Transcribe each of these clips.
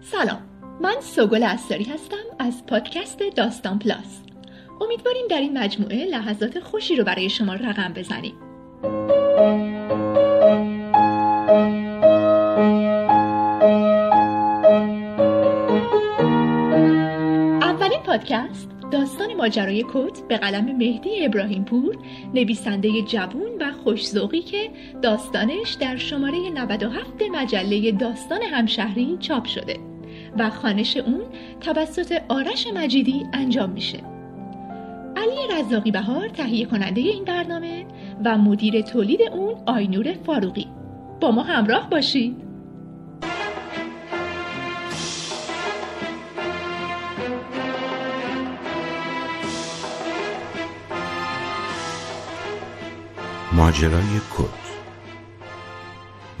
سلام من سوگل استاری هستم از پادکست داستان پلاس. امیدواریم در این مجموعه لحظات خوشی رو برای شما رقم بزنیم. اولین پادکست داستان ماجرای کت به قلم مهدی ابراهیم پور نویسنده جوون و خوشزوقی که داستانش در شماره 97 مجله داستان همشهری چاپ شده و خانش اون توسط آرش مجیدی انجام میشه. علی رزاقی بهار تهیه کننده این برنامه و مدیر تولید اون آینور فاروقی. با ما همراه باشید. ماجرای کت.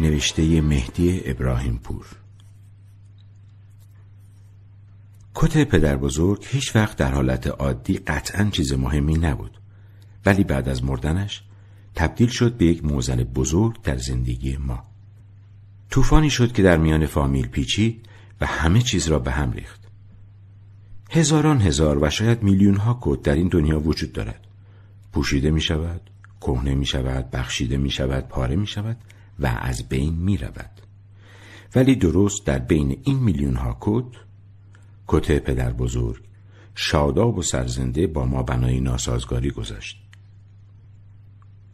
نوشته مهدی ابراهیم پور کت پدر بزرگ هیچ وقت در حالت عادی قطعا چیز مهمی نبود ولی بعد از مردنش تبدیل شد به یک موزن بزرگ در زندگی ما. طوفانی شد که در میان فامیل پیچید و همه چیز را به هم ریخت. هزاران هزار و شاید میلیون ها کت در این دنیا وجود دارد. پوشیده می شود کهنه می شود بخشیده می شود پاره می شود و از بین می رود ولی درست در بین این میلیون ها کت کت پدر بزرگ شاداب و سرزنده با ما بنای ناسازگاری گذاشت.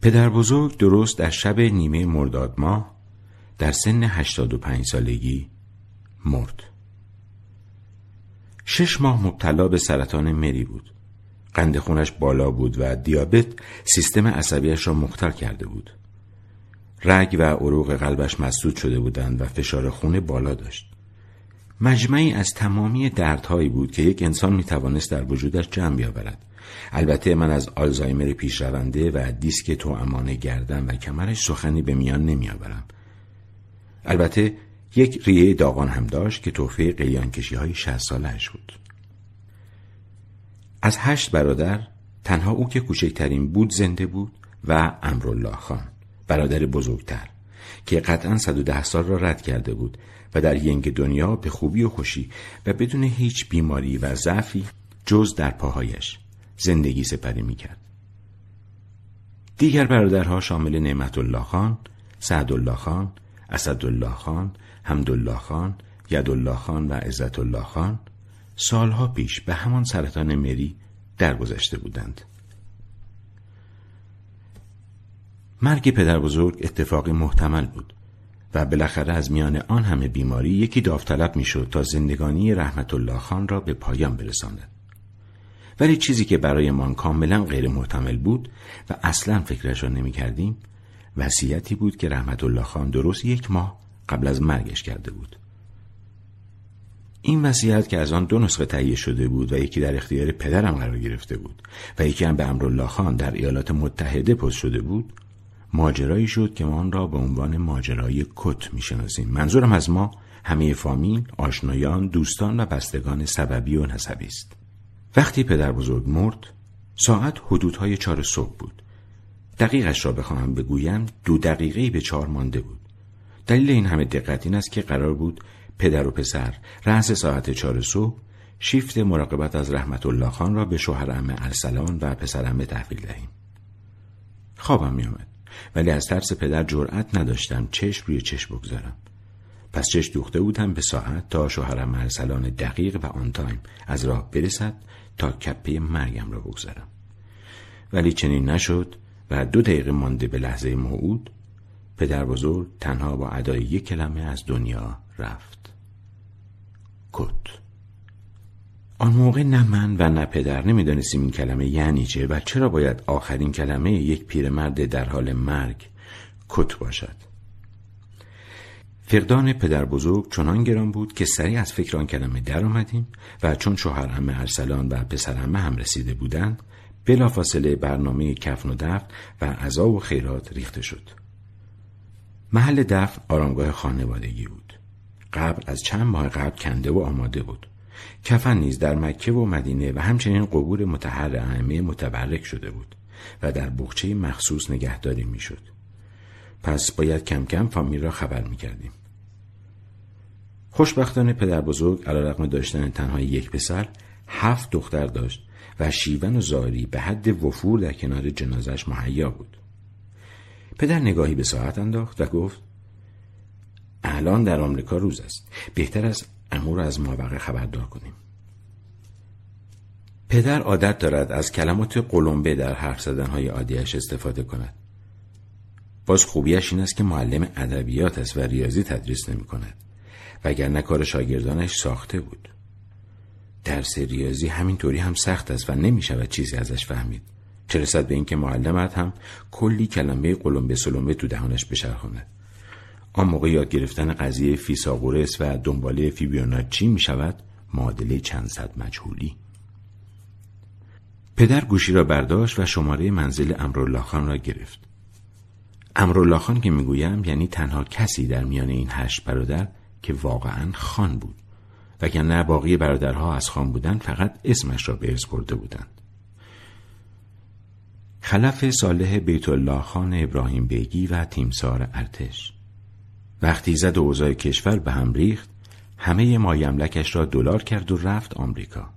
پدر بزرگ درست در شب نیمه مرداد ماه در سن 85 سالگی مرد. شش ماه مبتلا به سرطان مری بود. قند خونش بالا بود و دیابت سیستم عصبیش را مختل کرده بود. رگ و عروق قلبش مسدود شده بودند و فشار خون بالا داشت. مجمعی از تمامی دردهایی بود که یک انسان می توانست در وجودش جمع بیاورد. البته من از آلزایمر پیشرونده و دیسک تو امان گردن و کمرش سخنی به میان نمی آورم. البته یک ریه داغان هم داشت که توفیه قلیان کشی های شهست سالش بود. از هشت برادر تنها او که کوچکترین بود زنده بود و امرالله خان برادر بزرگتر که قطعا 110 سال را رد کرده بود و در ینگ دنیا به خوبی و خوشی و بدون هیچ بیماری و ضعفی جز در پاهایش زندگی سپری می‌کرد. دیگر برادرها شامل نعمت الله خان، سعدالله خان، اسدالله خان، حمدالله خان، یدالله خان و عزت الله خان سالها پیش به همان سرطان مری درگذشته بودند. مرگ پدر بزرگ اتفاقی محتمل بود و بالاخره از میان آن همه بیماری یکی داوطلب می‌شد تا زندگانی رحمت الله خان را به پایان برساند. ولی چیزی که برایمان کاملا غیر محتمل بود و اصلا فکرش را نمی کردیم وسیعتی بود که رحمت الله خان درست یک ماه قبل از مرگش کرده بود. این وصیت که از آن دو نسخه تهیه شده بود و یکی در اختیار پدرم قرار گرفته بود و یکی هم به امرالله خان در ایالات متحده پست شده بود ماجرایی شد که ما آن را به عنوان ماجرای کت می‌شناسیم. منظورم از ما همه فامیل آشنایان دوستان و بستگان سببی و نسبی است. وقتی پدر بزرگ مرد ساعت حدودهای چهار صبح بود. دقیقش را بخواهم بگویم دو دقیقه به چهار مانده بود. دلیل این همه دقت این است که قرار بود پدر و پسر رأس ساعت چهار صبح شیفت مراقبت از رحمت الله خان را به شوهر ام ارسلان و پسرمه تحویل دهیم. خوابم میآمد ولی از ترس پدر جرأت نداشتم چشم روی چشم بگذارم. پس چشم دوخته بودم به ساعت تا شوهرم ارسلان دقیق و آن تایم از راه برسد تا کپه مرگم را بگذارم. ولی چنین نشد و دو دقیقه مانده به لحظه موعود پدر بزرگ تنها با ادای یک کلمه از دنیا رفت. کت آن موقع نه من و نه پدر نمی‌دانستیم این کلمه یعنی چه و چرا باید آخرین کلمه یک پیرمرد در حال مرگ کت باشد. فقدان پدر بزرگ چنان گران بود که سریع از فکر آن کلمه در آمدیم و چون شوهر همه ارسلان و پسر همه هم رسیده بودند بلافاصله برنامه کفن و دفن و عذا و خیرات ریخته شد. محل دفن آرامگاه خانوادگی بود. قبر از چند ماه قبل کنده و آماده بود. کفن نیز در مکه و مدینه و همچنین قبور متحر ائمه متبرک شده بود و در بخچه مخصوص نگهداری می‌شد. پس باید کم کم فامیل را خبر می کردیم. خوشبختانه پدر بزرگ علیرغم داشتن تنها یک پسر هفت دختر داشت و شیون و زاری به حد وفور در کنار جنازش مهیا بود. پدر نگاهی به ساعت انداخت و گفت الان در آمریکا روز است. بهتر از امور از ماوقع خبردار کنیم. پدر عادت دارد از کلمات قلمبه در حرف زدنهای عادیش استفاده کند. باز خوبیش این است که معلم ادبیات است و ریاضی تدریس نمی کند وگرنه کار شاگردانش ساخته بود. درس ریاضی همینطوری هم سخت است و نمی شود چیزی ازش فهمید. چه رسد به اینکه معلمت هم کلی کلمه قلمبه سلمبه تو دهانش بشرخاند آن موقع یاد گرفتن قضیه فیساغورس و دنباله فیبیوناچی می شود معادله چند صد مجهولی. پدر گوشی را برداشت و شماره منزل امرالله خان را گرفت. امرالله خان که می‌گویم یعنی تنها کسی در میان این هشت برادر که واقعا خان بود وگرنه باقی برادرها از خان بودن فقط اسمش را به ارث برده بودند. خلف صالح بیت الله خان ابراهیم بیگی و تیمسار ارتش. وقتی زد و اوضاع کشور به هم ریخت همه مایملکش را دلار کرد و رفت آمریکا.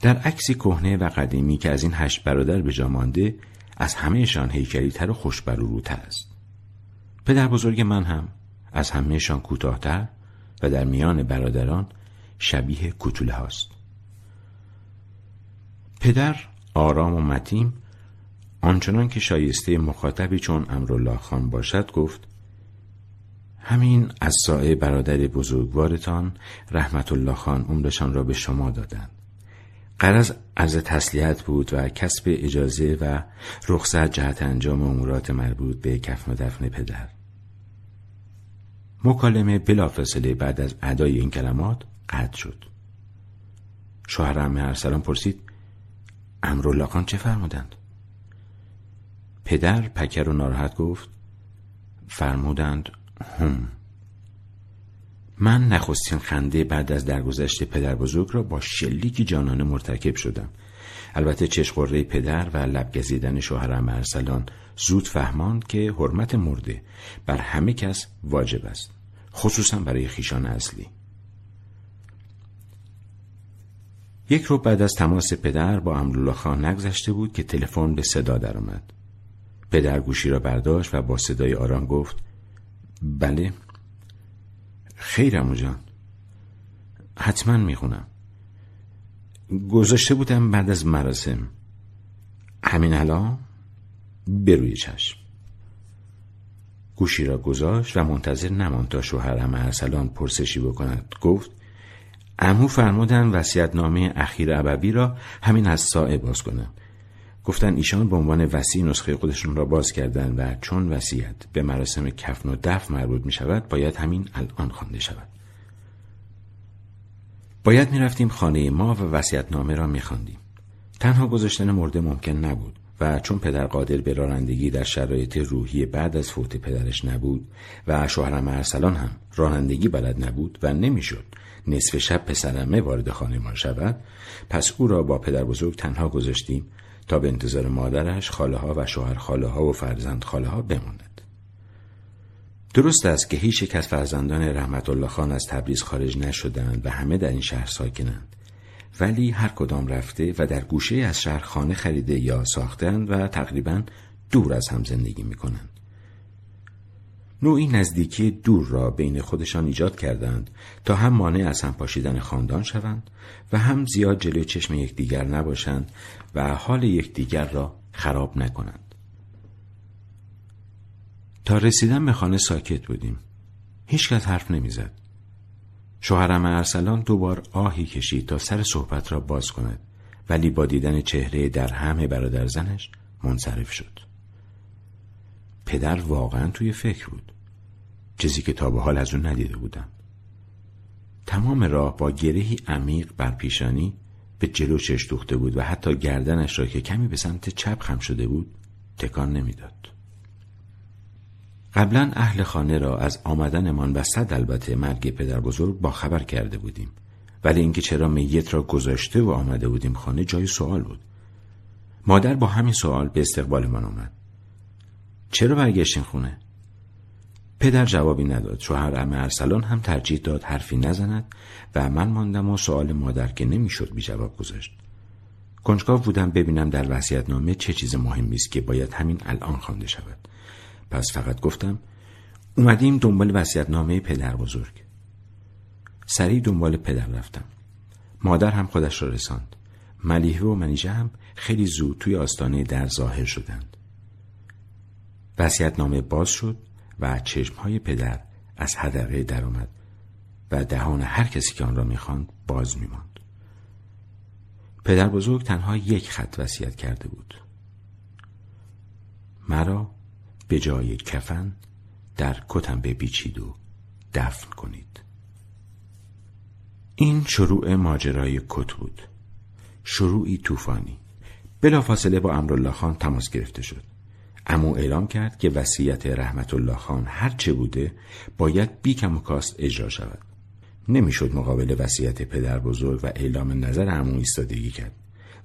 در عکسی کهنه و قدیمی که از این هشت برادر به جا مانده از همهشان هیکلی تر و خوشبروروتر است. پدر بزرگ من هم از همهشان کوتاهتر و در میان برادران شبیه کتوله هاست. پدر آرام و متیم آنچنان که شایسته مخاطبی چون امرالله خان باشد گفت همین از سایه برادر بزرگوارتان رحمت الله خان عمرشان را به شما دادند. قرض از تسلیت بود و کسب اجازه و رخصت جهت انجام امورات مربوط به کفن و دفن پدر. مکالمه بلافاصله بعد از ادای این کلمات قطع شد. شوهرم ارسلان پرسید امرالله خان چه فرمودند؟ پدر پکر و ناراحت گفت فرمودند هم. من نخستین خنده بعد از درگذشت پدر بزرگ را با شلیکی جانانه مرتکب شدم. البته چشقره پدر و لبگزیدن شوهرم ارسلان زود فهماند که حرمت مرده بر همه کس واجب است خصوصا برای خیشان اصلی. یک رو بعد از تماس پدر با امرالله خان نگذشته بود که تلفن به صدا درآمد. پدر گوشی را برداشت و با صدای آرام گفت بله. خیر امو جان. حتما می‌خونم. گذاشته بودم بعد از مراسم. همین الان بروی چشم. گوشی را گذاشت و منتظر نماند تا شوهرم ارسلان پرسشی بکند. گفت امو فرمودن نامه اخیر ابوی را همین از ساعه باز کنم. گفتن ایشان به عنوان وسیع نسخه خودشون را باز کردن و چون وصیت به مراسم کفن و دف مربوط می شود باید همین الان خوانده شود باید می رفتیم خانه ما و نامه را می خاندیم. تنها گذاشتن مرده ممکن نبود و چون پدر قادر به رانندگی در شرایط روحی بعد از فوت پدرش نبود و شوهرم ارسلان هم رانندگی بلد نبود و نمی‌شد نصف شب پسرمه وارد خانه ما شود پس او را با پدر بزرگ تنها گذاشتیم تا به انتظار مادرش خاله ها و شوهر خاله ها و فرزند خاله ها بماند درست است که هیچ یک از فرزندان رحمت الله خان از تبریز خارج نشدند و همه در این شهر ساکنند ولی هر کدام رفته و در گوشه از شهر خانه خریده یا ساختند و تقریبا دور از هم زندگی می کنند. نوعی نزدیکی دور را بین خودشان ایجاد کردند تا هم مانع از هم پاشیدن خاندان شوند و هم زیاد جلوی چشم یکدیگر نباشند و حال یکدیگر را خراب نکنند. تا رسیدن به خانه ساکت بودیم. هیچکس حرف نمی‌زد. شوهرم ارسلان دوبار آهی کشید تا سر صحبت را باز کند ولی با دیدن چهره در همه برادر زنش منصرف شد. پدر واقعا توی فکر بود. چیزی که تا به حال از اون ندیده بودم. تمام راه با گرهی عمیق بر پیشانی به جلو چش دوخته بود و حتی گردنش را که کمی به سمت چپ خم شده بود تکان نمی‌داد. قبلا اهل خانه را از آمدنمان و صد البته مرگ پدر بزرگ با خبر کرده بودیم. ولی اینکه چرا میت را گذاشته و آمده بودیم خانه جای سوال بود. مادر با همین سوال به استقبال من آمد چرا برگشتین خونه؟ پدر جوابی نداد. شوهر ام ارسلان هم ترجیح داد حرفی نزند و من ماندم و سوال مادر که نمی‌شد بی جواب گذاشت. کنجکاو بودم ببینم در نامه چه چیز مهمی است که باید همین الان خوانده شود. پس فقط گفتم اومدیم دنبال نامه پدر بزرگ. سریع دنبال پدر رفتم. مادر هم خودش را رساند. ملیحه و منیژه هم خیلی زود توی آستانه در ظاهر شدند. نامه باز شد. و چشمهای پدر از هدقه درآمد و دهان هر کسی که آن را می‌خواند باز میماند. پدر بزرگ تنها یک خط وصیت کرده بود. مرا به جای کفن در کتم بپیچید و دفن کنید. این شروع ماجرای کت بود. شروعی طوفانی. بلافاصله با امرالله خان تماس گرفته شد. اما اعلام کرد که وصیت رحمت الله خان هر چه بوده باید بی کم و کاست اجرا شود. نمی‌شد مقابل وصیت پدر بزرگ و اعلام نظر عمو ایستادگی کرد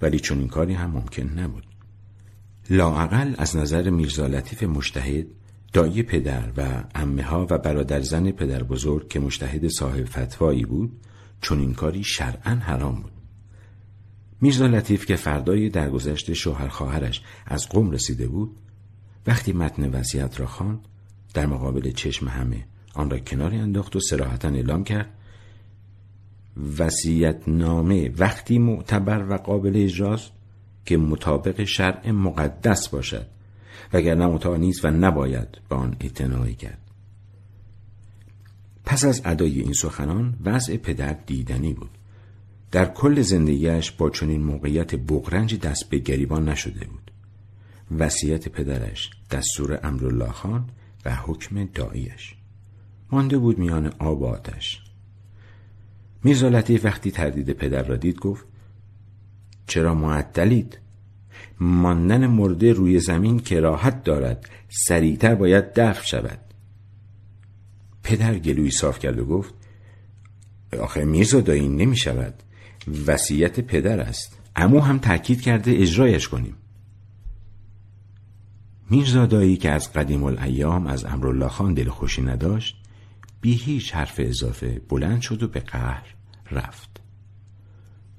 ولی چون این کاری هم ممکن نبود. لاعقل از نظر میرزا لطیف مشتهد دایی پدر و امه ها و برادر زن پدر بزرگ که مشتهد صاحب فتوایی بود چون این کاری شرعا حرام بود. میرزا لطیف که فردای درگذشت شوهر خواهرش از قوم رسیده بود وقتی متن وصیت را خواند در مقابل چشم همه آن را کناری انداخت و سراحتا اعلام کرد وسیعت نامه وقتی معتبر و قابل اجراست که مطابق شرع مقدس باشد وگرنه مطاع نیست و نباید به آن اعتنایی کرد. پس از ادای این سخنان وضع پدر دیدنی بود. در کل زندگیش با چنین موقعیت بغرنج دست به گریبان نشده بود. وصیت پدرش دستور امرالله خان و حکم داییش مانده بود میان آب و آتش. میرزا لطیف وقتی تردید پدر را دید گفت چرا معطلید؟ ماندن مرده روی زمین که راحت دارد سریعتر باید دفع شود. پدر گلوی صاف کرد و گفت آخه میرزا دایی نمی شود وسیعت پدر است. اما هم تاکید کرده اجرایش کنیم. میرزا دایی که از قدیم الایام از امرالله خان دل خوشی نداشت بی هیچ حرف اضافه بلند شد و به قهر رفت.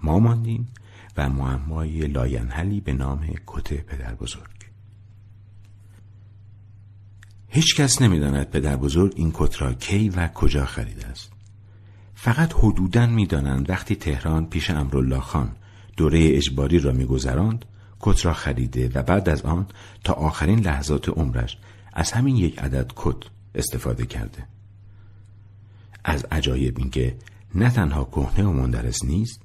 ما ماندیم و معمای لاینحلی به نام کت پدر بزرگ هیچ کس نمی‌داند پدر بزرگ این کت را کی و کجا خریده است. فقط حدوداً می‌دانند وقتی تهران پیش امرالله خان دوره اجباری را میگذراند کت را خریده و بعد از آن تا آخرین لحظات عمرش از همین یک عدد کت استفاده کرده. از عجایب اینکه نه تنها کهنه و مندرس نیست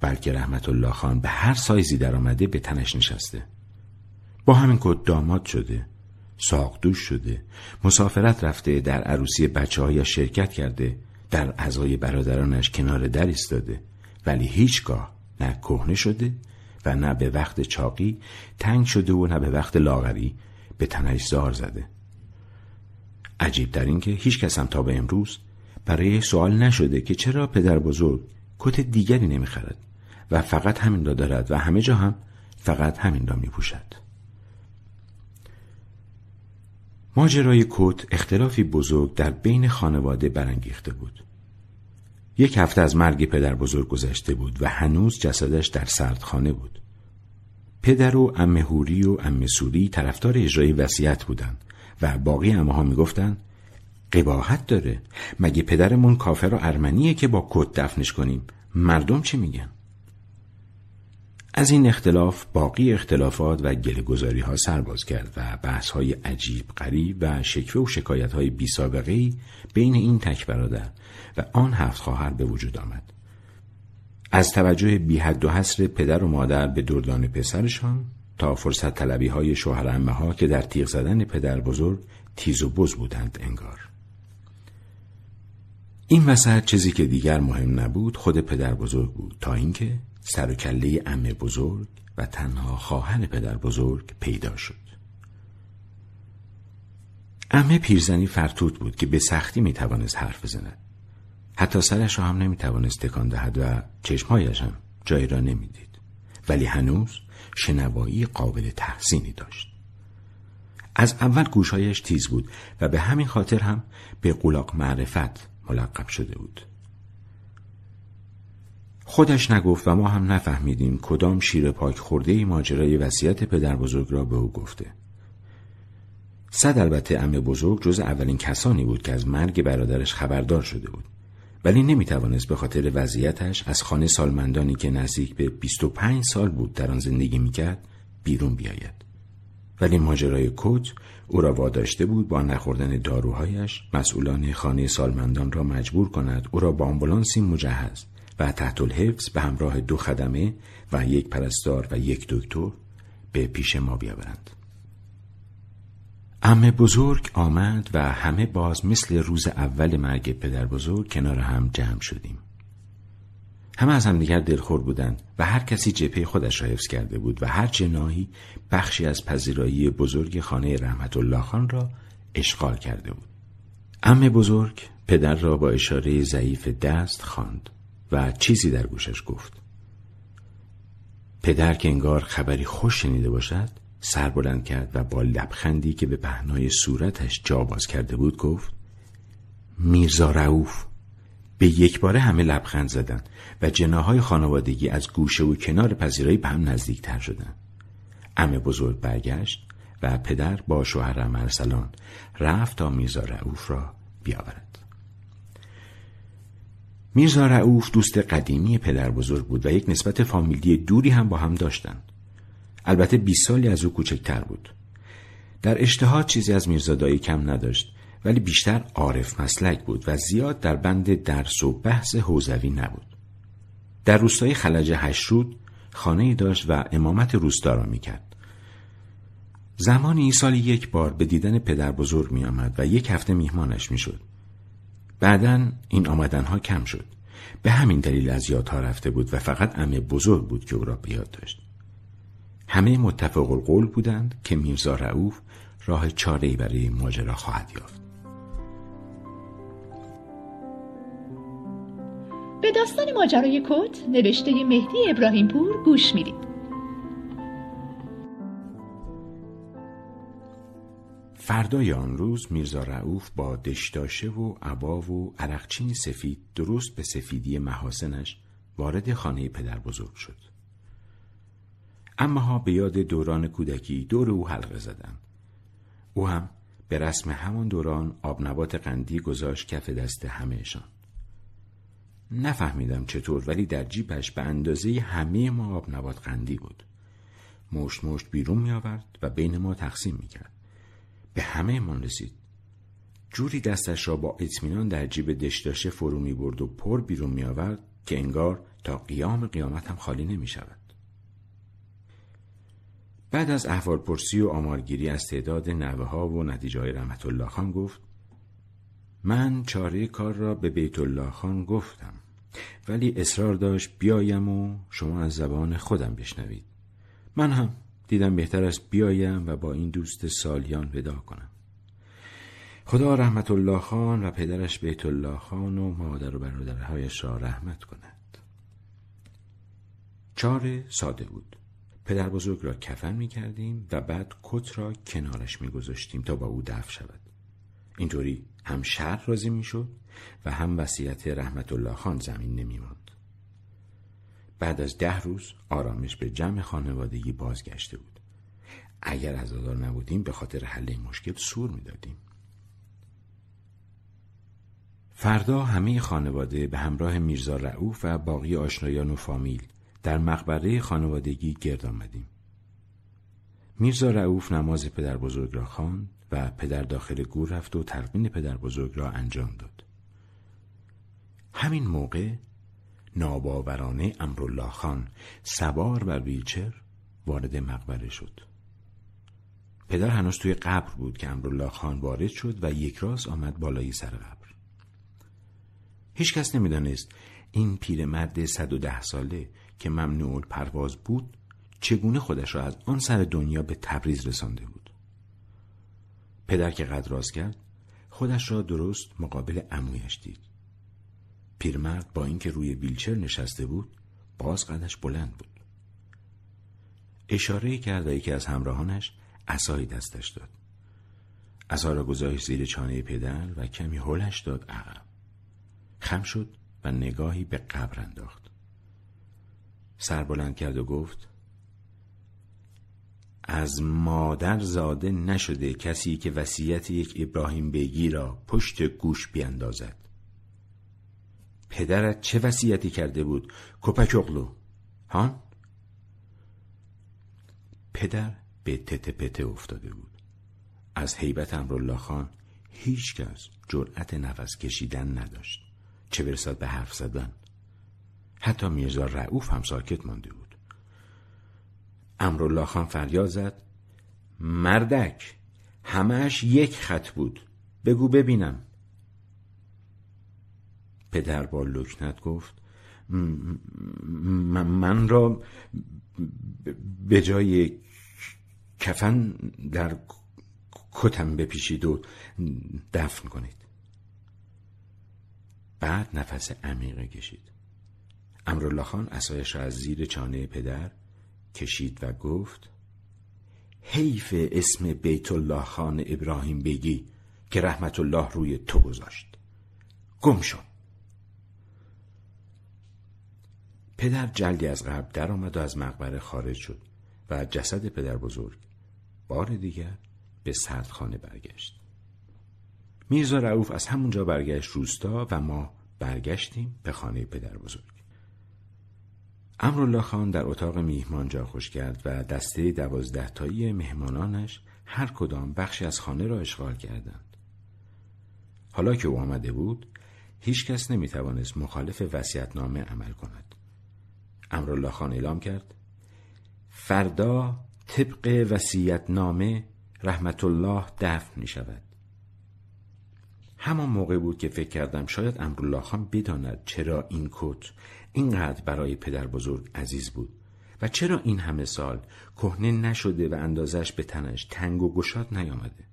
بلکه رحمت الله خان به هر سایزی در آمده به تنش نشسته. با همین کت داماد شده ساقدوش شده مسافرت رفته در عروسی بچه های شرکت کرده در اعضای برادرانش کنار در ایستاده. ولی هیچگاه نه کهنه شده و نه به وقت چاقی تنگ شده و نه به وقت لاغری به تنش زار زده. عجیب در این که هیچ کس هم تا به امروز برای سوال نشده که چرا پدر بزرگ کت دیگری نمی‌خرد و فقط همین را دارد و همه جا هم فقط همین را میپوشد. ماجرای کت اختلافی بزرگ در بین خانواده برانگیخته بود. یک هفته از مرگ پدر بزرگ گذشته بود و هنوز جسدش در سردخانه بود. پدر و ام هوری و ام سوری طرفدار اجرای وصیت بودند و باقی امه ها می‌گفتند قباحت داره. مگه پدرمون کافر و ارمنیه که با کت دفنش کنیم؟ مردم چی میگن؟ از این اختلاف باقی اختلافات و گلگذاری ها سرباز کرد و بحث های عجیب قریب و شکوه و شکایت های بی سابقه بین این تک برادر و آن هفت خواهر به وجود آمد. از توجه بی حد و حصر پدر و مادر به دردان پسرشان تا فرصت طلبی های شوهر امه ها که در تیغ زدن پدر بزرگ تیز و بز بودند انگار. این وسط چیزی که دیگر مهم نبود خود پدر بزرگ بود تا اینکه سر و کله امه بزرگ و تنها خواهر پدر بزرگ پیدا شد. امه پیرزنی فرتوت بود که به سختی می توانست حرف بزند. حتی سرش را هم نمی توانست تکان دهد و چشمهایش هم جایی را نمی‌دید. ولی هنوز شنوایی قابل تحسینی داشت. از اول گوشهایش تیز بود و به همین خاطر هم به قلاق معرفت ملقب شده بود. خودش نگفت و ما هم نفهمیدیم کدام شیر پاک خورده ماجرای وصیت پدر بزرگ را به او گفته. صد البته امه بزرگ جز اولین کسانی بود که از مرگ برادرش خبردار شده بود. ولی نمی‌توانست به خاطر وضعیتش از خانه سالمندانی که نزدیک به 25 سال بود در آن زندگی می‌کرد بیرون بیاید. ولی ماجرای کت او را واداشته بود با نخوردن داروهایش مسئولان خانه سالمندان را مجبور کند او را با آمبولانسی مجهز. و تحت الحفظ به همراه دو خدمه و یک پرستار و یک دکتر به پیش ما بیاورند. امه بزرگ آمد و همه باز مثل روز اول مرگ پدر بزرگ کنار هم جمع شدیم. همه از همدیگر دلخور بودند و هر کسی جپه خودش را حفظ کرده بود و هر جناهی بخشی از پذیرایی بزرگ خانه رحمت الله خان را اشغال کرده بود. امه بزرگ پدر را با اشاره ضعیف دست خواند. و چیزی در گوشش گفت پدر که انگار خبری خوش شنیده باشد سر بلند کرد و با لبخندی که به پهنای صورتش جا باز کرده بود گفت میرزا رعوف به یک باره همه لبخند زدند و جناهای خانوادگی از گوشه و کنار پذیرایی به هم نزدیک تر شدند. امه بزرگ برگشت و پدر با شوهر مرسلان رفت تا میرزا رعوف را بیاورد. میرزا رعوف دوست قدیمی پدر بزرگ بود و یک نسبت فامیلی دوری هم با هم داشتند. البته 20 سالی از او کوچکتر بود. در اشتهاد چیزی از میرزادایی کم نداشت ولی بیشتر عارف مسلک بود و زیاد در بند درس و بحث حوزوی نبود. در روستای خلج هشرود خانه داشت و امامت روستا را می‌کرد. زمانی سالی یک بار به دیدن پدر بزرگ می آمد و یک هفته میهمانش می‌شد. بعدا این آمدنها کم شد. به همین دلیل از یادها رفته بود و فقط امه بزرگ بود که او را به یاد داشت. همه متفق القول بودند که میرزا رعوف راه چاره‌ای برای ماجرا خواهد یافت. به داستان ماجرای کت نوشته مهدی ابراهیم پور گوش می‌دید. فردای آن روز میرزا رعوف با دشتاشه و عبا و عرقچین سفید درست به سفیدی محاسنش وارد خانه پدر بزرگ شد. اما ها به یاد دوران کودکی دور او حلقه زدند. او هم به رسم همان دوران آبنبات قندی گذاشت کف دست همهشان. نفهمیدم چطور ولی در جیبش به اندازه همه ما آبنبات قندی بود. مشت مشت بیرون می آورد و بین ما تقسیم می کرد. به همه من رسید. جوری دستش را با اطمینان در جیب دشتاشه فرو می برد و پر بیرون می آورد که انگار تا قیام قیامت هم خالی نمی شود. بعد از احوال پرسی و آمارگیری از تعداد نوه ها و نتیجه های رحمت الله خان گفت من چاره کار را به بیت الله خان گفتم ولی اصرار داشت بیایم و شما از زبان خودم بشنوید من هم دیدم بهتر است بیایم و با این دوست سالیان ودا کنم. خدا رحمت الله خان و پدرش بیت الله خان و مادر و برادرهایش را رحمت کند. چاره ساده بود. پدر بزرگ را کفن می کردیم و بعد کت را کنارش می گذاشتیم تا با او دفع شود. اینطوری هم شهر راضی می شد و هم وصیت رحمت الله خان زمین نمی ماند. بعد از ده روز آرامش به جمع خانوادگی بازگشته بود اگر از نبودیم به خاطر حل این مشکل سور دادیم. فردا همه خانواده به همراه میرزا رعوف و باقی آشنایان و فامیل در مقبره خانوادگی گرد آمدیم. میرزا رعوف نماز پدر بزرگ را خواند و پدر داخل گور رفت و تلقین پدر بزرگ را انجام داد. همین موقع ناباورانه امرالله خان سوار بر ویلچر وارد مقبره شد. پدر هنوز توی قبر بود که امرالله خان وارد شد و یک راز آمد بالای سر قبر. هیچ کس نمی‌دانست این پیرمرد 110 ساله که ممنوع پرواز بود چگونه خودش را از آن سر دنیا به تبریز رسانده بود پدر که قد راز کرد خودش را درست مقابل عمویش دید پیرمرد با اینکه روی ویلچر نشسته بود باز قدش بلند بود. اشاره کرد و یکی از همراهانش عصایی دستش داد. از را گذاشت زیر چانه پدر و کمی هلش داد عقب. خم شد و نگاهی به قبر انداخت. سر بلند کرد و گفت از مادر زاده نشده کسی که وصیت یک ابراهیم بیگی را پشت گوش بیاندازد. پدرت چه وصیتی کرده بود؟ کپک اغلو. هان پدر به تته پته افتاده بود. از حیبت امرالله خان هیچ کس جرأت نفس کشیدن نداشت. چه برسد به حرف زدن؟ حتی میرزا رعوف هم ساکت مانده بود. امرالله خان فریاد زد مردک همهش یک خط بود. بگو ببینم. پدر با لکنت گفت من را به جای کفن در کتم بپیشید و دفن کنید. بعد نفس عمیقه کشید. امرالله خان اسایش را از زیر چانه پدر کشید و گفت حیف اسم بیت الله خان ابراهیم بگی که رحمت الله روی تو گذاشت. گم شو پدر جلدی از قبل در آمد و از مقبره خارج شد و جسد پدر بزرگ بار دیگر به سردخانه برگشت میرزا رعوف از همونجا برگشت روستا و ما برگشتیم به خانه پدر بزرگ امرالله خان در اتاق میهمان جا خوش کرد و دسته دوازده تایی مهمانانش هر کدام بخشی از خانه را اشغال کردند. حالا که او آمده بود، هیچ کس نمی توانست مخالف وسیعتنامه عمل کند. امرالله خان اعلام کرد. فردا طبق وسیعتنامه رحمت الله دفن می شود. همان موقع بود که فکر کردم شاید امرالله خان بداند چرا این کت اینقدر برای پدر بزرگ عزیز بود و چرا این همه سال کهنه نشده و اندازش به تنش تنگ و گشاد نیامده.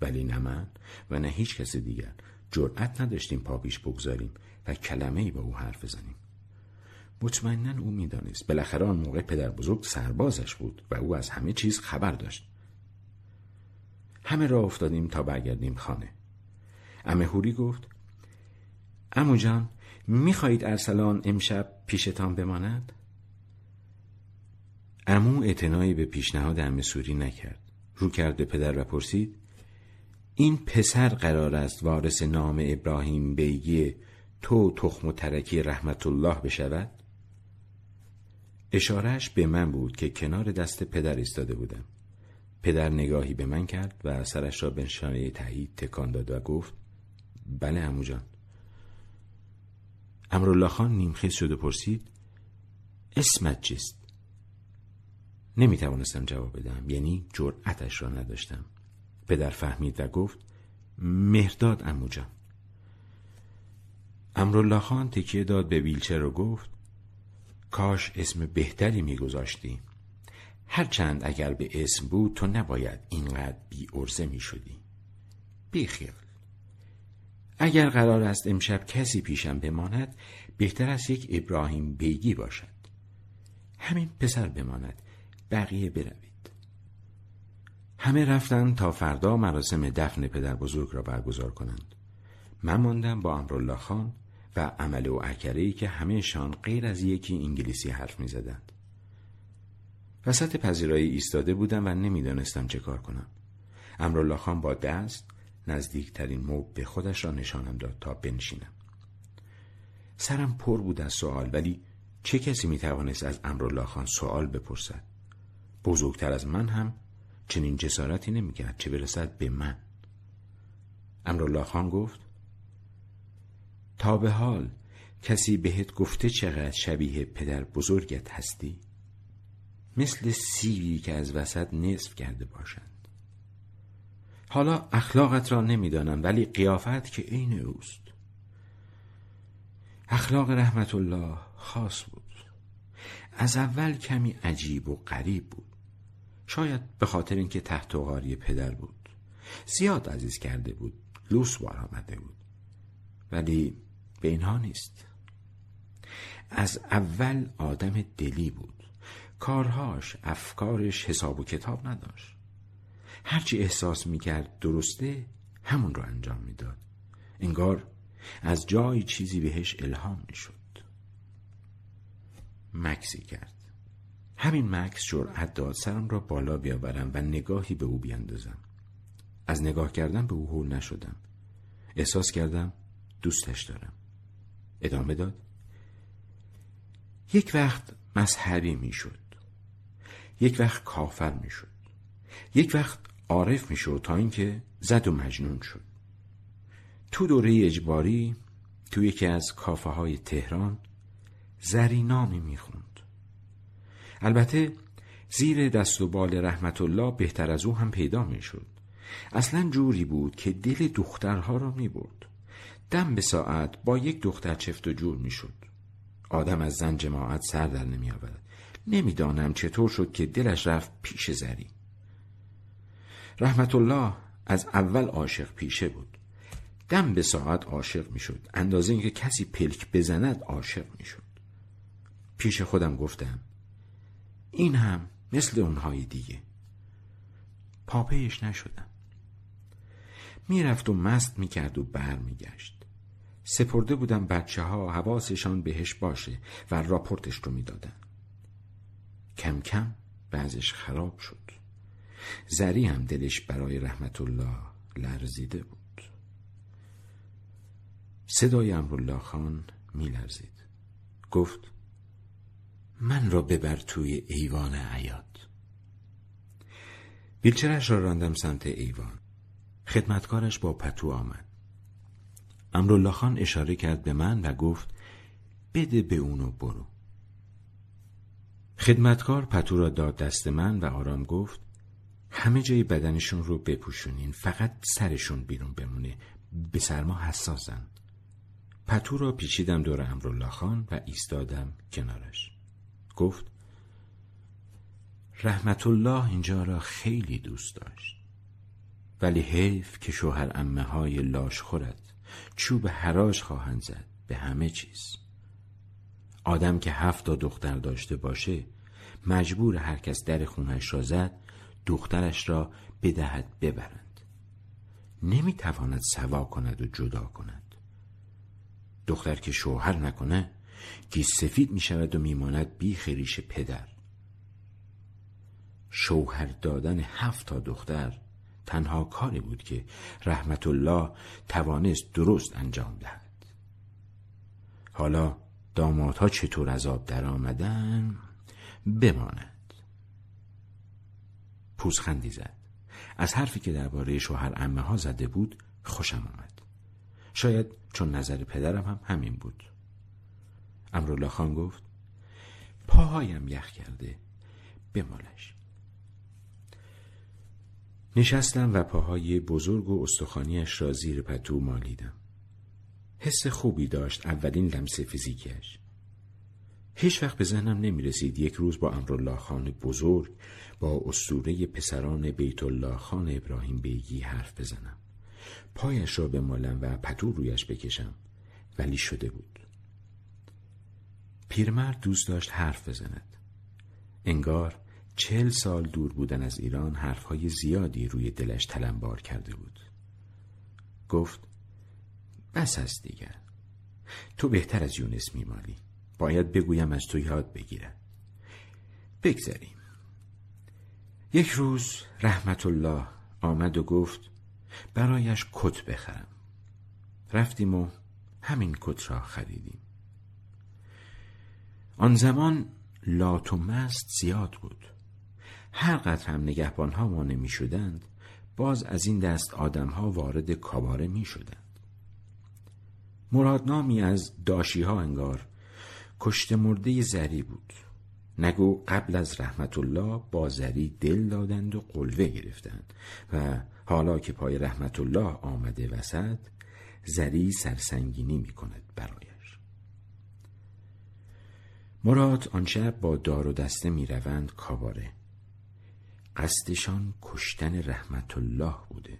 ولی نه من و نه هیچ کس دیگر جرأت نداشتیم پا پیش بگذاریم و کلمه ای با او حرف بزنیم. مطمئنا او می‌دانست بالاخره آن موقع پدر بزرگ سربازش بود و او از همه چیز خبر داشت همه را افتادیم تا برگردیم خانه امه هوری گفت امو جان می‌خواهید ارسلان امشب پیشتان بماند؟ امو اعتنایی به پیشنهاد امه سوری نکرد رو کرد به پدر و پرسید این پسر قرار است وارث نام ابراهیم بیگی تو تخم و ترکی رحمت الله بشود؟ اشارهش به من بود که کنار دست پدر ایستاده بودم. پدر نگاهی به من کرد و سرش را به نشانه تایید تکان داد و گفت بله امو جان. امرالله خان نیمخیز شد و پرسید اسمت چیست؟ نمی توانستم جواب بدم یعنی جرأتش را نداشتم. پدر فهمید و گفت مهرداد امو جان. امرالله خان تکیه داد به ویلچر و گفت کاش اسم بهتری میگذاشتی. هرچند اگر به اسم بود تو نباید اینقدر بی ارزه می شدی بیخیال. اگر قرار است امشب کسی پیشم بماند بهتر است یک ابراهیم بیگی باشد. همین پسر بماند. بقیه بروید. همه رفتند تا فردا مراسم دفن پدر بزرگ را برگزار کنند. من ماندم با امرالله خان و عمل و عکره که همهشان غیر از یکی انگلیسی حرف می زدند. وسط پذیرایی ایستاده بودم و نمی‌دانستم چه کار کنم. امرالله خان با دست نزدیکترین موب به خودش را نشانم داد تا بنشینم. سرم پر بود از سوال ولی چه کسی می توانست از امرالله خان سوال بپرسد؟ بزرگتر از من هم چنین جسارتی نمی‌کرد چه برسد به من. امرالله خان گفت تا به حال کسی بهت گفته چقدر شبیه پدر بزرگت هستی؟ مثل سیوی که از وسط نصف کرده باشند. حالا اخلاقت را نمی‌دانم ولی قیافت که عین اوست. اخلاق رحمت الله خاص بود. از اول کمی عجیب و غریب بود. شاید به خاطر اینکه تحت غاری پدر بود. زیاد عزیز کرده بود. لوس بار آمده بود. ولی به اینها نیست. از اول آدم دلی بود. کارهاش افکارش حساب و کتاب نداشت. هرچی احساس می‌کرد درسته همون رو انجام می‌داد. انگار از جای چیزی بهش الهام می‌شد. مکسی کرد. همین مکس جرأت داد سرم را بالا بیاورم و نگاهی به او بیاندازم. از نگاه کردن به او هول نشدم. احساس کردم دوستش دارم. ادامه داد. یک وقت مذهبی می‌شد. یک وقت کافر می‌شد. یک وقت عارف می‌شد تا اینکه زد و مجنون شد. تو دوره اجباری تو یکی از کافه های تهران زرینامی می‌خوند. البته زیر دست و بال رحمت الله بهتر از او هم پیدا می‌شد. اصلا جوری بود که دل دخترها را می برد دم به ساعت با یک دختر چفت و جور می شد آدم از زن جماعت سر در نمی آورد نمی‌دانم چطور شد که دلش رفت پیش زری. رحمت الله از اول عاشق پیشه بود. دم به ساعت عاشق می شد اندازه اینکه کسی پلک بزند عاشق می شد پیش خودم گفتم این هم مثل اونهای دیگه. پاپیش نشدم. می‌رفت و مست می‌کرد و بر میگشت سپرده بودم بچه ها حواسشان بهش باشه و راپورتش رو می‌دادن. کم کم بعضش خراب شد. زری هم دلش برای رحمت الله لرزیده بود. صدای امرالله خان میلرزید. گفت من را ببر توی ایوان عیاد ویلچرش را راندم سمت ایوان. خدمتکارش با پتو آمد. امرالله خان اشاره کرد به من و گفت بده به اونو برو. خدمتکار پتو را داد دست من و آرام گفت همه جای بدنشون رو بپوشونین فقط سرشون بیرون بمونه به سرما حساسن. پتو را پیچیدم دور امرالله خان و ایستادم کنارش. گفت رحمت الله اینجا را خیلی دوست داشت ولی حیف که شوهر امه های لاش خورد. چوب حراج خواهند زد به همه چیز. آدم که هفت تا دختر داشته باشه مجبور هر کس در خونش را زد دخترش را بدهد ببرند. نمی‌تواند سوا کند و جدا کند. دختر که شوهر نکنه که سفید می شود و میماند بی خریش پدر. شوهر دادن هفت تا دختر تنها کاری بود که رحمت الله توانست درست انجام دهد. حالا دامادها چطور از آب در آمدن؟ بماند. پوزخندی زد. از حرفی که درباره شوهر امه ها زده بود خوشم آمد. شاید چون نظر پدرم هم همین بود. امرالله خان گفت پاهایم یخ کرده بمالش. نشستم و پاهای بزرگ و استخانیش را زیر پتو مالیدم. حس خوبی داشت اولین لمس فیزیکیش هیچ وقت به ذهنم نمی رسید یک روز با امرالله خان بزرگ با اسطوره پسران بیت الله خان ابراهیم بیگی حرف بزنم. پایش را بمالم و پتو رویش بکشم. ولی شده بود. پیرمرد دوست داشت حرف بزند. انگار چهل سال دور بودن از ایران حرفهای زیادی روی دلش تلمبار کرده بود. گفت بس است دیگر تو بهتر از یونس میمالی. باید بگویم از تو یاد بگیرد بگذریم یک روز رحمت الله آمد و گفت برایش کت بخرم. رفتیم و همین کت را خریدیم. آن زمان لات و مست زیاد بود. هر قدر هم نگهبان ها ما نمی شدند باز از این دست آدم ها وارد کاباره می شدند مرادنامی از داشی ها انگار کشت مرده زری بود. نگو قبل از رحمت الله با زری دل دادند و قلوه گرفتند و حالا که پای رحمت الله آمده وسط زری سرسنگینی می کند برایش. مراد آن شب با دار و دسته می روند کاباره. قصدشان کشتن رحمت الله بوده.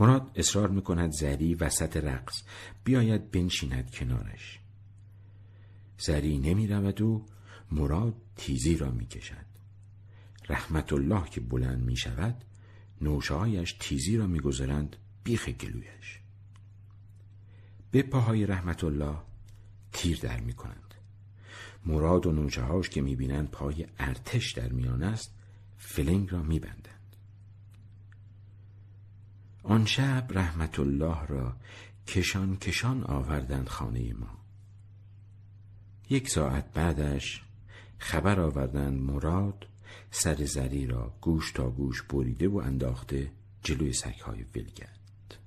مراد اصرار می کند زری وسط رقص بیاید بنشیند کنارش. زری نمی رود و مراد تیزی را می کشد رحمت الله که بلند می شود نوشهایش تیزی را می‌گذارند بیخ گلویش. به پاهای رحمت الله تیر در می کنند. مراد و نوچهاش که می‌بینند پای ارتش در میان است فلنگ را میبندند. آن شب رحمت الله را کشان کشان آوردند خانه ما. یک ساعت بعدش خبر آوردند مراد سر زری را گوش تا گوش بریده و انداخته جلوی سگهای ولگرد.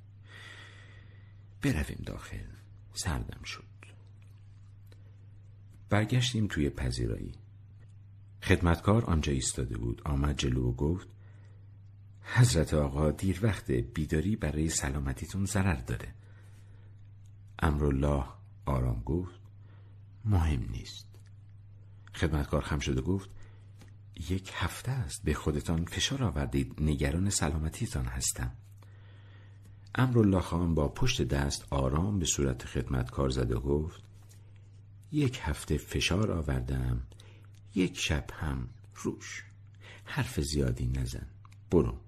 برویم داخل. سردم شد. برگشتیم توی پذیرایی. خدمتکار آنجا ایستاده بود آمد جلو و گفت حضرت آقا دیر وقت بیداری برای سلامتیتون ضرر داره. امرالله آرام گفت مهم نیست. خدمتکار خم شده گفت یک هفته است به خودتان فشار آوردید نگران سلامتیتان هستم. امرالله خان با پشت دست آرام به صورت خدمتکار زده گفت یک هفته فشار آوردم یک شب هم روش. حرف زیادی نزن. برو.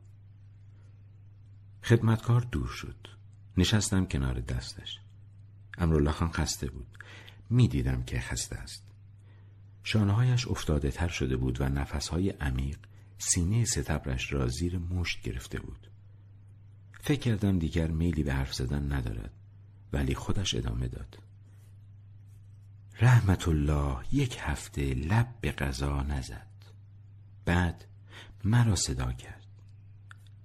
خدمتکار دور شد. نشستم کنار دستش. امرالله خان خسته بود. می‌دیدم که خسته است. شانههایش افتاده تر شده بود و نفسهای عمیق سینه ستبرش را زیر مشت گرفته بود. فکر کردم دیگر میلی به حرف زدن ندارد ولی خودش ادامه داد. رحمت الله یک هفته لب به غذا نزد. بعد مرا صدا کرد.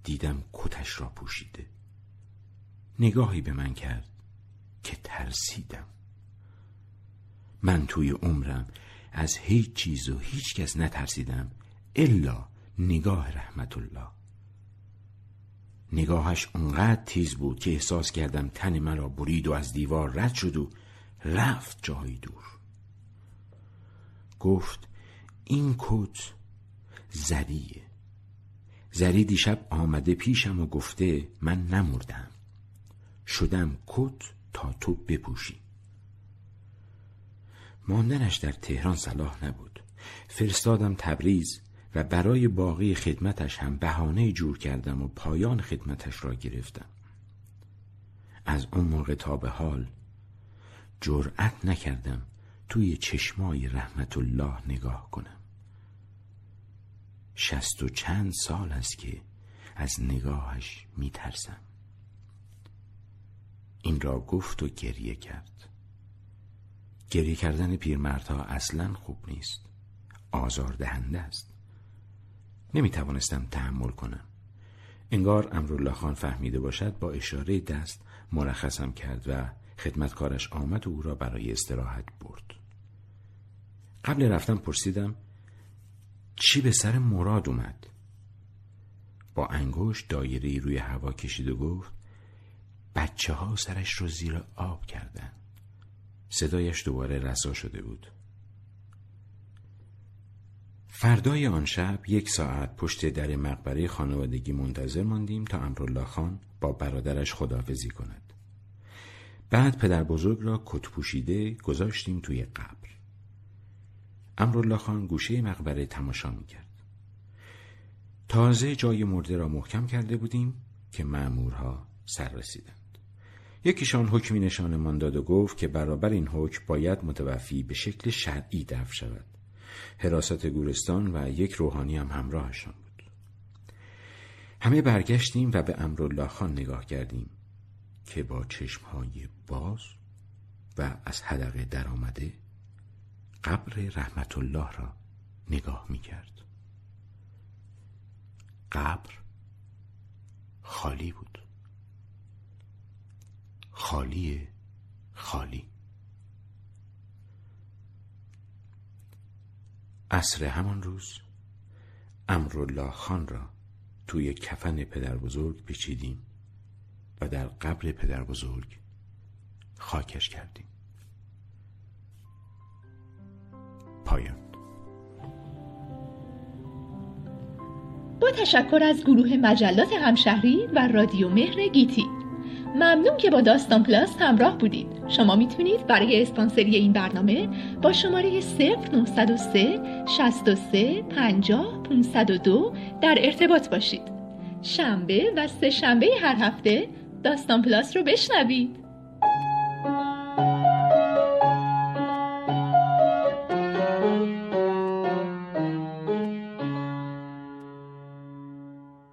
دیدم کتش را پوشیده. نگاهی به من کرد که ترسیدم. من توی عمرم از هیچ چیز و هیچ کس نترسیدم الا نگاه رحمت الله نگاهش اونقدر تیز بود که احساس کردم تن مرا برید و از دیوار رد شد و رفت جایی دور. گفت این کت زریه. زری دیشب آمده پیشم و گفته من نمردم. شدم کت تا تو بپوشی. ماندنش در تهران صلاح نبود. فرستادم تبریز و برای باقی خدمتش هم بهانه جور کردم و پایان خدمتش را گرفتم. از اون موقع تا به حال جرأت نکردم توی چشمای رحمت الله نگاه کنم. شست و چند سال است که از نگاهش میترسم. این را گفت و گریه کرد. گریه کردن پیرمردها اصلا خوب نیست. آزار دهنده است. نمی توانستم تحمل کنم. انگار امرالله خان فهمیده باشد با اشاره دست مرخصم کرد و خدمتکارش آمد و او را برای استراحت برد. قبل رفتن پرسیدم چی به سر مراد اومد؟ با انگوش دایره روی هوا کشید و گفت بچه ها سرش رو زیر آب کردن. صدایش دوباره رسا شده بود. فردای آن شب یک ساعت پشت در مقبره خانوادگی منتظر ماندیم تا امرالله خان با برادرش خداحافظی کند. بعد پدر بزرگ را کت پوشیده گذاشتیم توی قبر. امرالله خان گوشه مقبره تماشا می‌کرد. تازه جای مرده را محکم کرده بودیم که مأمورها سر رسیدند. یکیشان حکمی نشانمان داد و گفت که برابر این حکم باید متوفی به شکل شرعی دفع شود. حراست گورستان و یک روحانی هم همراهشان بود. همه برگشتیم و به امرالله خان نگاه کردیم. که با چشمهای باز و از حدقه در آمده قبر رحمت الله را نگاه می کرد قبر خالی بود. خالی خالی. عصر همان روز امرالله خان را توی کفن پدر بزرگ پیچیدیم. و در قبر پدر بزرگ خاکش کردیم. پایان. با تشکر از گروه مجلات همشهری و رادیو مهر گیتی. ممنون که با داستان پلاس همراه بودید. شما می‌تونید برای اسپانسری این برنامه با شماره 0903 63 50 502 در ارتباط باشید. شنبه و سه شنبه هر هفته داستان پلاس رو بشنوید.